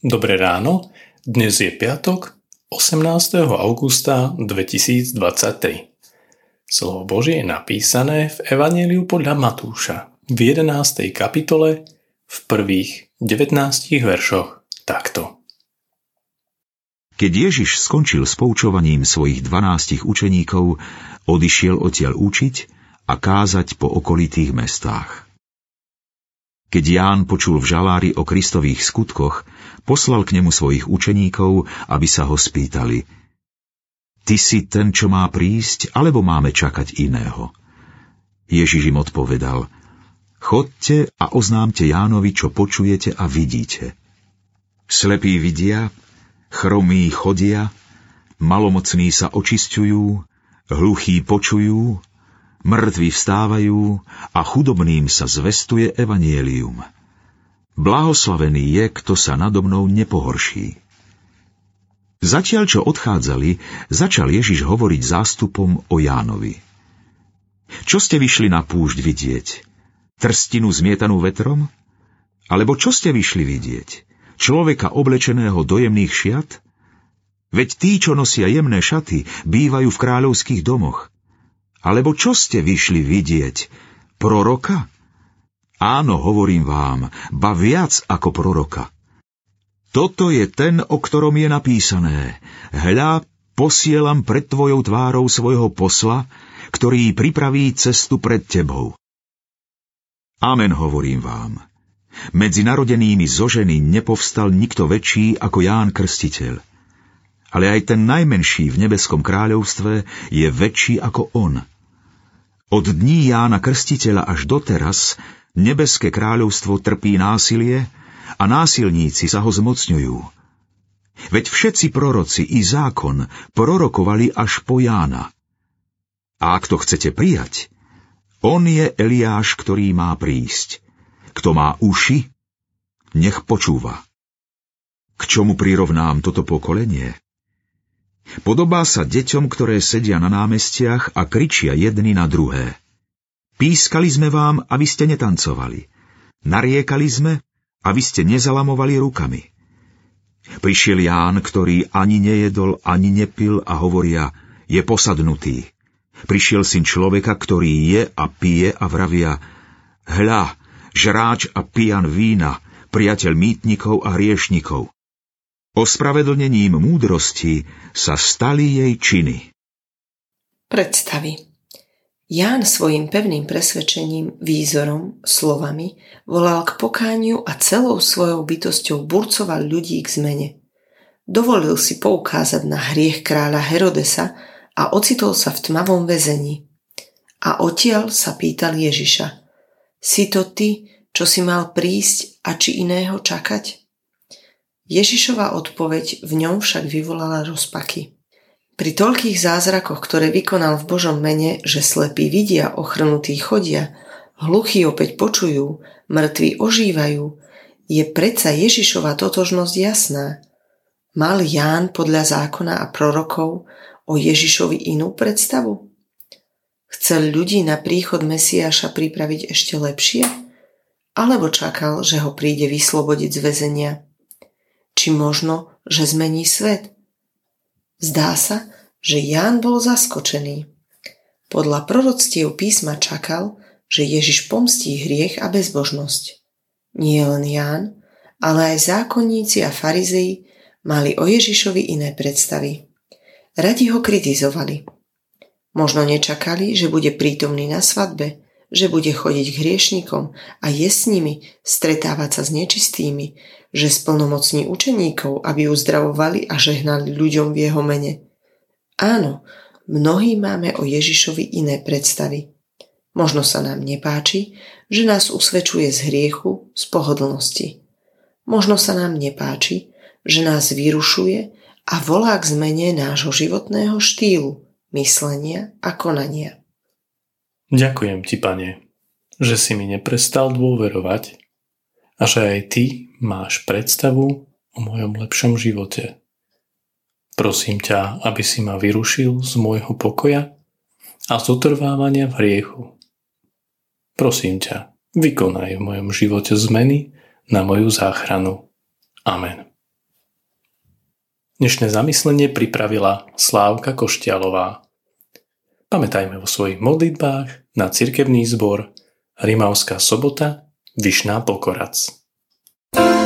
Dobré ráno, dnes je piatok, 18. augusta 2023. Slovo Božie je napísané v Evangeliu podľa Matúša v 11. kapitole v prvých 19 veršoch takto. Keď Ježiš skončil s poučovaním svojich dvanástich učeníkov, odišiel odtiaľ učiť a kázať po okolitých mestách. Keď Ján počul v žalári o Kristových skutkoch, poslal k nemu svojich učeníkov, aby sa ho spýtali Ty si ten, čo má prísť, alebo máme čakať iného? Ježiš im odpovedal Chodte a oznámte Jánovi, čo počujete a vidíte. Slepí vidia, chromí chodia, malomocní sa očisťujú, hluchí počujú, Mŕtvi vstávajú a chudobným sa zvestuje evanielium. Blahoslavený je, kto sa nado mnou nepohorší. Zatiaľ, čo odchádzali, začal Ježiš hovoriť zástupom o Jánovi. Čo ste vyšli na púšť vidieť? Trstinu zmietanú vetrom? Alebo čo ste vyšli vidieť? Človeka oblečeného do jemných šiat? Veď tí, čo nosia jemné šaty, bývajú v kráľovských domoch. Alebo čo ste vyšli vidieť? Proroka? Áno, hovorím vám, ba viac ako proroka. Toto je ten, o ktorom je napísané. Hľa, posielam pred tvojou tvárou svojho posla, ktorý pripraví cestu pred tebou. Amen, hovorím vám. Medzi narodenými zo ženy nepovstal nikto väčší ako Ján Krstiteľ ale aj ten najmenší v nebeskom kráľovstve je väčší ako on. Od dní Jána Krstiteľa až doteraz nebeské kráľovstvo trpí násilie a násilníci sa ho zmocňujú. Veď všetci proroci i zákon prorokovali až po Jána. A ak to chcete prijať, on je Eliáš, ktorý má prísť. Kto má uši, nech počúva. K čomu prirovnám toto pokolenie? Podobá sa deťom, ktoré sedia na námestiach a kričia jedny na druhé. Pískali sme vám, aby ste netancovali. Nariekali sme, aby ste nezalamovali rukami. Prišiel Ján, ktorý ani nejedol, ani nepil a hovoria, je posadnutý. Prišiel syn človeka, ktorý je a pije a vravia, hľa, žráč a pijan vína, priateľ mýtnikov a hriešnikov. Ospravedlnením múdrosti sa stali jej činy. Predstavy Ján svojim pevným presvedčením, výzorom, slovami volal k pokániu a celou svojou bytosťou burcoval ľudí k zmene. Dovolil si poukázať na hriech kráľa Herodesa a ocitol sa v tmavom väzení. A odtiaľ sa pýtal Ježiša, si to ty, čo si mal prísť a či iného čakať? Ježišova odpoveď v ňom však vyvolala rozpaky. Pri toľkých zázrakoch, ktoré vykonal v Božom mene, že slepí vidia, ochrnutí chodia, hluchí opäť počujú, mŕtvi ožívajú, je predsa Ježišova totožnosť jasná. Mal Ján podľa zákona a prorokov o Ježišovi inú predstavu? Chcel ľudí na príchod Mesiáša pripraviť ešte lepšie? Alebo čakal, že ho príde vyslobodiť z väzenia? Či možno, že zmení svet. Zdá sa, že Ján bol zaskočený. Podľa proroctiev písma čakal, že Ježiš pomstí hriech a bezbožnosť. Nie len Ján, ale aj zákonníci a farizei mali o Ježišovi iné predstavy. Radi ho kritizovali. Možno nečakali, že bude prítomný na svadbe, že bude chodiť k hriešnikom a je s nimi, stretávať sa s nečistými, že splnomocní učeníkov, aby uzdravovali a žehnali ľuďom v jeho mene. Áno, mnohí máme o Ježišovi iné predstavy. Možno sa nám nepáči, že nás usvedčuje z hriechu, z pohodlnosti. Možno sa nám nepáči, že nás vyrušuje a volá k zmene nášho životného štýlu, myslenia a konania. Ďakujem ti, pane, že si mi neprestal dôverovať a že aj ty máš predstavu o mojom lepšom živote. Prosím ťa, aby si ma vyrušil z môjho pokoja a z utrvávania v hriechu. Prosím ťa, vykonaj v mojom živote zmeny na moju záchranu. Amen. Dnešné zamyslenie pripravila Slávka Koštialová. Pamätajme vo svojich modlitbách na cirkevný zbor Rimavská sobota Vyšná Pokorac. thank